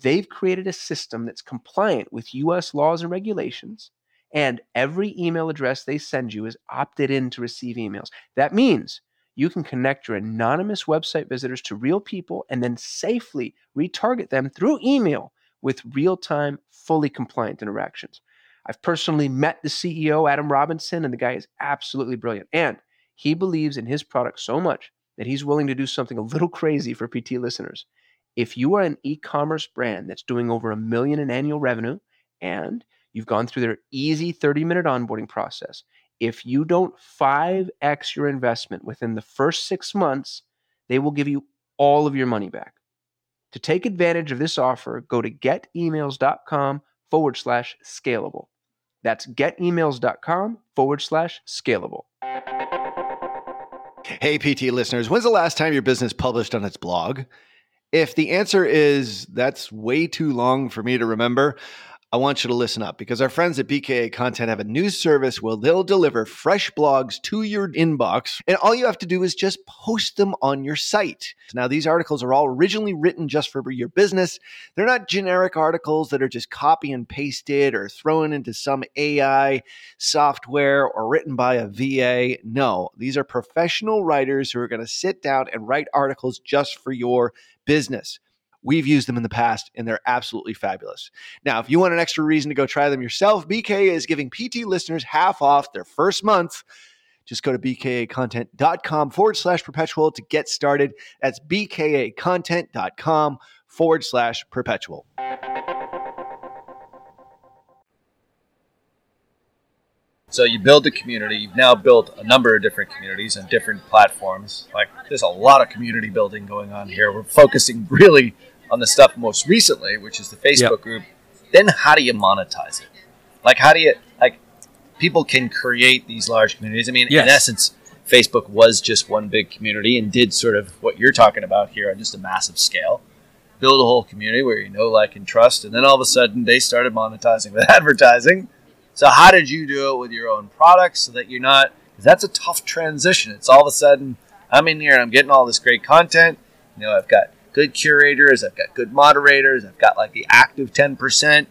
They've created a system that's compliant with US laws and regulations, and every email address they send you is opted in to receive emails. That means you can connect your anonymous website visitors to real people and then safely retarget them through email with real time, fully compliant interactions. I've personally met the CEO, Adam Robinson, and the guy is absolutely brilliant. And he believes in his product so much that he's willing to do something a little crazy for PT listeners. If you are an e commerce brand that's doing over a million in annual revenue and you've gone through their easy 30 minute onboarding process, if you don't 5x your investment within the first six months, they will give you all of your money back. To take advantage of this offer, go to getemails.com forward slash scalable. That's getemails.com forward slash scalable. Hey, PT listeners, when's the last time your business published on its blog? If the answer is that's way too long for me to remember, I want you to listen up because our friends at BKA Content have a new service where they'll deliver fresh blogs to your inbox, and all you have to do is just post them on your site. Now, these articles are all originally written just for your business. They're not generic articles that are just copy and pasted or thrown into some AI software or written by a VA. No, these are professional writers who are going to sit down and write articles just for your business. We've used them in the past and they're absolutely fabulous. Now, if you want an extra reason to go try them yourself, BK is giving PT listeners half off their first month. Just go to bkacontent.com forward slash perpetual to get started. That's bkacontent.com forward slash perpetual. So you build the community. You've now built a number of different communities and different platforms. Like there's a lot of community building going on here. We're focusing really on the stuff most recently, which is the Facebook yep. group. Then how do you monetize it? Like how do you like people can create these large communities? I mean, yes. in essence, Facebook was just one big community and did sort of what you're talking about here on just a massive scale. Build a whole community where you know, like, and trust, and then all of a sudden they started monetizing with *laughs* advertising so how did you do it with your own products so that you're not? Because that's a tough transition. It's all of a sudden I'm in here and I'm getting all this great content. You know, I've got good curators, I've got good moderators, I've got like the active ten percent.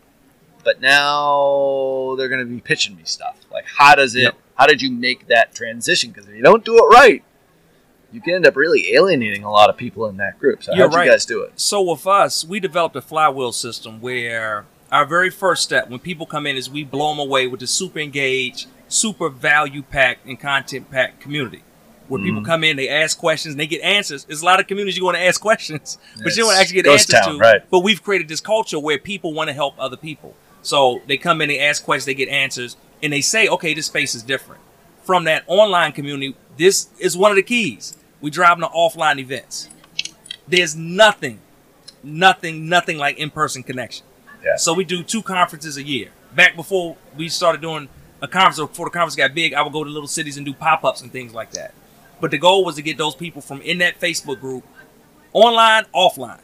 But now they're going to be pitching me stuff. Like, how does it? Yep. How did you make that transition? Because if you don't do it right, you can end up really alienating a lot of people in that group. So how did right. you guys do it? So with us, we developed a flywheel system where our very first step when people come in is we blow them away with the super engaged, super value packed and content packed community. Where mm-hmm. people come in, they ask questions, and they get answers. There's a lot of communities you want to ask questions, *laughs* but you don't want to actually get answers town, to. Right. But we've created this culture where people want to help other people. So they come in, they ask questions, they get answers, and they say, okay, this space is different. From that online community, this is one of the keys. We drive to offline events. There's nothing, nothing, nothing like in-person connection. Yeah. So we do two conferences a year. Back before we started doing a conference, or before the conference got big, I would go to little cities and do pop ups and things like that. But the goal was to get those people from in that Facebook group, online, offline.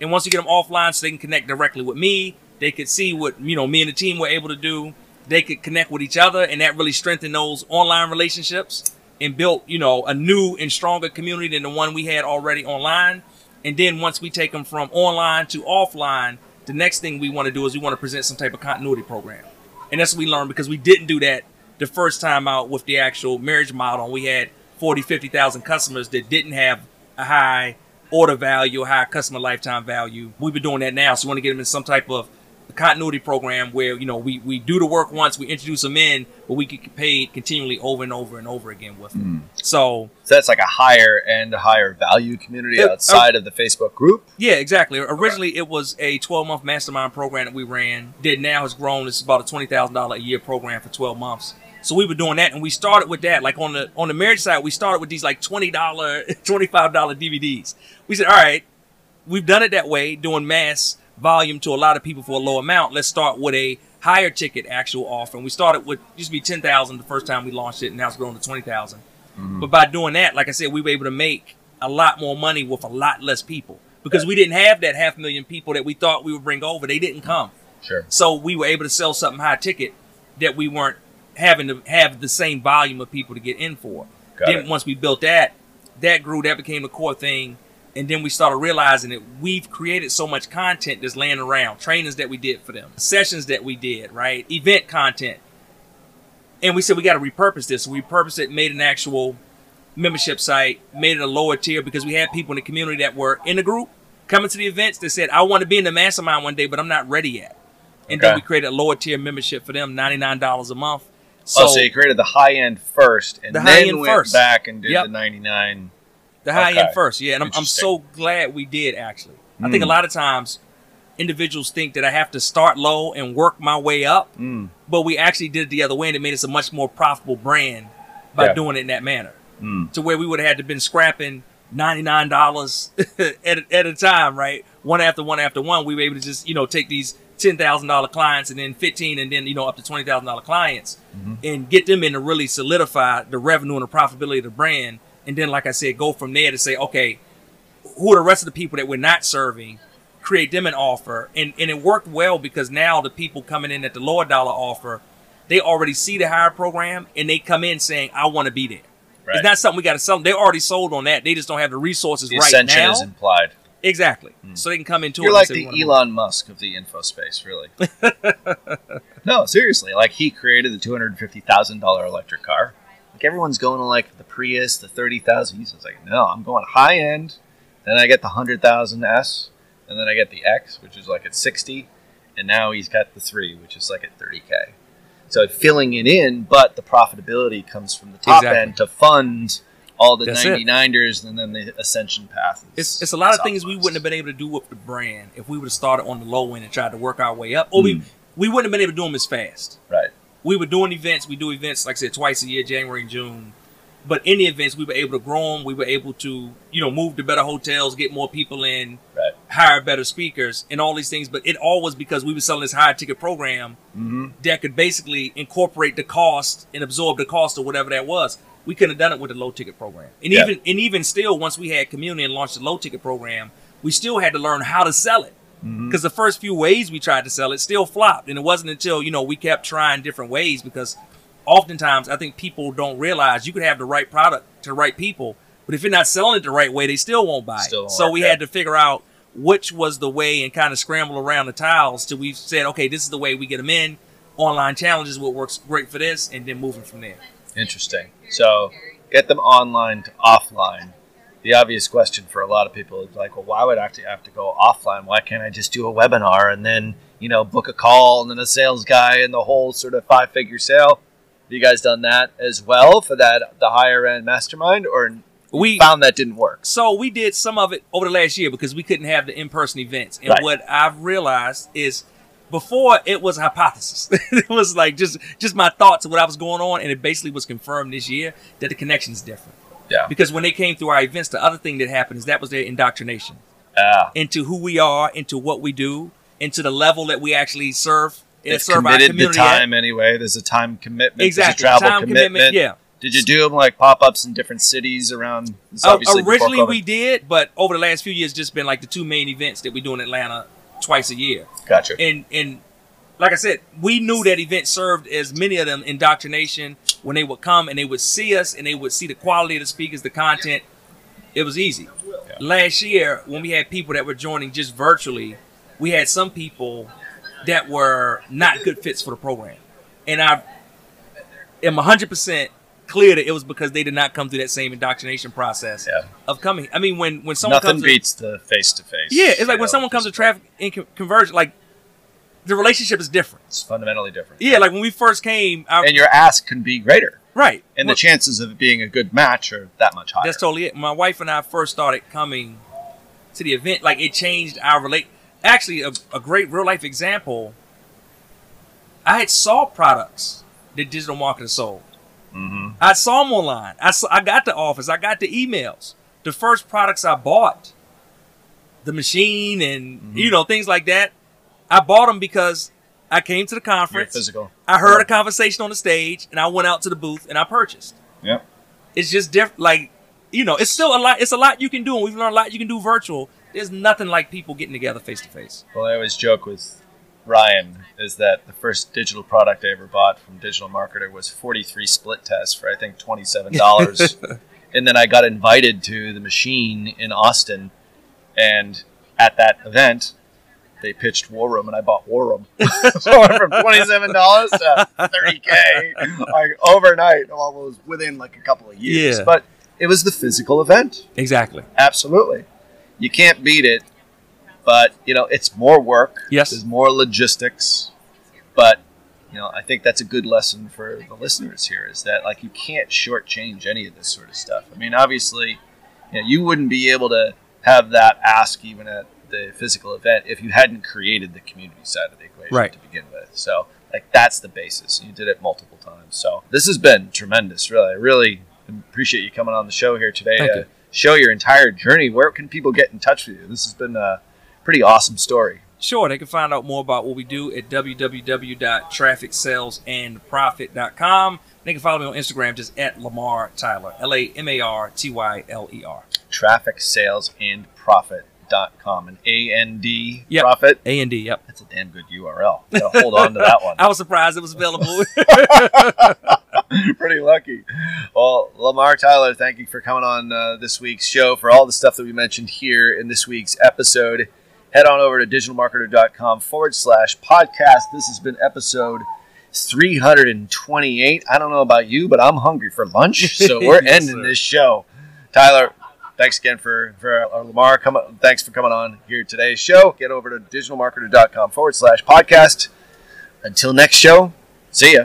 And once you get them offline, so they can connect directly with me, they could see what you know me and the team were able to do. They could connect with each other, and that really strengthened those online relationships and built you know a new and stronger community than the one we had already online. And then once we take them from online to offline, the next thing we want to do is we want to present some type of continuity program. And that's what we learned because we didn't do that the first time out with the actual marriage model. We had 40, 50,000 customers that didn't have a high order value, a high customer lifetime value. We've been doing that now. So we want to get them in some type of continuity program where you know we, we do the work once, we introduce them in, but we get paid continually over and over and over again with them. Mm. So, so that's like a higher and a higher value community it, outside uh, of the Facebook group. Yeah, exactly. Originally, okay. it was a 12 month mastermind program that we ran. That now has grown. It's about a twenty thousand dollar a year program for 12 months. So we were doing that, and we started with that. Like on the on the marriage side, we started with these like twenty dollar, *laughs* twenty five dollar DVDs. We said, all right, we've done it that way, doing mass volume to a lot of people for a low amount. Let's start with a higher ticket actual offer. And we started with used to be ten thousand the first time we launched it, and now it's grown to twenty thousand. mm mm-hmm. But by doing that, like I said, we were able to make a lot more money with a lot less people because we didn't have that half million people that we thought we would bring over. They didn't come. Sure. So we were able to sell something high ticket that we weren't having to have the same volume of people to get in for. Got then it. once we built that, that grew, that became the core thing. And then we started realizing that we've created so much content that's laying around, trainings that we did for them, sessions that we did, right? Event content. And we said we got to repurpose this. So we repurposed it, made an actual membership site, made it a lower tier because we had people in the community that were in the group coming to the events that said, I want to be in the mastermind one day, but I'm not ready yet. And then we created a lower tier membership for them, $99 a month. So, oh, so you created the high end first, and The then end went first. back and did Yep. the ninety nine. the high Okay. end first, yeah. And I'm, I'm so glad we did actually. I think a Mm. lot of times individuals think that I have to start low and work my way up, Mm. but we actually did it the other way and it made us a much more profitable brand by Yeah. doing it in that manner. Mm. To where we would have had to been scrapping $99 *laughs* at, at a time, right? One after one after one, we were able to just, you know, take these $10,000 clients and then 15 and then, you know, up to $20,000 clients Mm-hmm. and get them in to really solidify the revenue and the profitability of the brand. And then, like I said, go from there to say, okay, who are the rest of the people that we're not serving? Create them an offer. And, and it worked well because now the people coming in at the lower dollar offer, they already see the higher program and they come in saying, I want to be there. Right. It's not something we got to sell them. They're already sold on that. They just don't have the resources The right now. is implied. Exactly. Hmm. So they can come into You're it. like and say, the "We wanna Elon Musk of the info space, really. *laughs* no, seriously. Like he created the two hundred fifty thousand dollar electric car. Like everyone's going to like the Prius, the thirty thousand. He's just like, no, I'm going high end. Then I get the hundred thousand S, and then I get the X, which is like at sixty, and now he's got the three, which is like at thirty k. So filling it in, but the profitability comes from the top Exactly. end to fund all the That's 99ers and then the ascension path. It's, it's a lot of things we wouldn't have been able to do with the brand if we would have started on the low end and tried to work our way up. Or we, Mm. we wouldn't have been able to do them as fast. Right. We were doing events. We do events, like I said, twice a year, January and June. But in the events, we were able to grow them. We were able to, you know, move to better hotels, get more people in, Right. hire better speakers, and all these things. But it all was because we were selling this high ticket program Mm-hmm. that could basically incorporate the cost and absorb the cost of whatever that was. We couldn't have done it with the low ticket program. And Yeah. even and even still, once we had community and launched the low ticket program, we still had to learn how to sell it. Mm-hmm. Because the first few ways we tried to sell it still flopped. And it wasn't until, you know, we kept trying different ways because oftentimes I think people don't realize you could have the right product to the right people, but if you're not selling it the right way, they still won't buy Still it. So we had to figure out which was the way and kind of scramble around the tiles till we said, okay, this is the way we get them in. Online challenges, what works great for this, and then moving from there. Interesting. So get them online to offline. The obvious question for a lot of people is like, well, why would I actually have to go offline? Why can't I just do a webinar and then, you know, book a call and then a sales guy and the whole sort of five figure sale? Have you guys done that as well for that the higher end mastermind or We found that didn't work? So we did some of it over the last year because we couldn't have the in-person events. And Right. what I've realized is before it was a hypothesis. *laughs* it was like just just my thoughts of what I was going on, and it basically was confirmed this year that the connection is different. Yeah. Because when they came through our events, the other thing that happened is that was their indoctrination Ah, into who we are, into what we do, into the level that we actually serve. It's serve committed the community at. time anyway. There's a time commitment. Exactly. There's a travel Time commitment, yeah. Did you do them like pop ups in different cities around? Uh, originally we did, but over the last few years, just been like the two main events that we do in Atlanta twice a year. Gotcha. and and like I said, we knew that event served as many of them indoctrination when they would come and they would see us and they would see the quality of the speakers, the content. It was easy. Last year, when we had people that were joining just virtually, we had some people that were not good fits for the program, and I am 100 percent clear that it was because they did not come through that same indoctrination process Yeah. of coming. I mean, when when someone Nothing comes to- beats the face to face. yeah, it's like when someone comes to traffic and con- conversion, like the relationship is different. It's fundamentally different. Yeah, like when we first came, our, and your ask can be greater, right, and Well, the chances of it being a good match are that much higher. that's totally it. My wife and I first started coming to the event, like it changed our relate. Actually, a, a great real life example. I had saw products that digital marketers sold. Hmm I saw them online. I saw, I got the offers. I got the emails. The first products I bought, the machine and Mm-hmm. you know things like that. I bought them because I came to the You're conference. physical. I heard Yeah. a conversation on the stage, and I went out to the booth and I purchased. Yep. It's just different. Like you know, it's still a lot. It's a lot you can do, and we've learned a lot you can do virtual. There's nothing like people getting together face to face. Well, I always joke with Ryan is that the first digital product I ever bought from Digital Marketer was 43 split tests for I think $27. *laughs* and then I got invited to the machine in Austin and at that event they pitched War Room and I bought War Room. *laughs* so from $27 to 30k like overnight well, it was within like a couple of years. Yeah. But it was the physical event. Exactly. Absolutely. You can't beat it, but you know, it's more work. Yes. There's more logistics. But you know, I think that's a good lesson for the listeners here is that like you can't shortchange any of this sort of stuff. I mean, obviously, you know, you wouldn't be able to have that ask even at the physical event if you hadn't created the community side of the equation Right. to begin with. So like that's the basis. You did it multiple times. So this has been tremendous, really. I really appreciate you coming on the show here today Thank to you. show your entire journey. Where can people get in touch with you? This has been a pretty awesome story. Sure, they can find out more about what we do at www.trafficsalesandprofit.com. They can follow me on Instagram just at Lamar Tyler, L A M A R T Y L E R. Traffic sales and profit.com and A N D Yep. profit. And yep. That's a damn good URL. Gotta hold on to that one. *laughs* I was surprised it was available. *laughs* *laughs* Pretty lucky. Well, Lamar Tyler, thank you for coming on uh, this week's show. For all the stuff that we mentioned here in this week's episode, head on over to digitalmarketer.com forward slash podcast. This has been episode 328. I don't know about you, but I'm hungry for lunch, *laughs* so we're Yes, ending sir. this show. Tyler, thanks again for, for uh, Lamar. Come, thanks for coming on here today's show. Get over to digitalmarketer.com forward slash podcast. Until next show, see ya.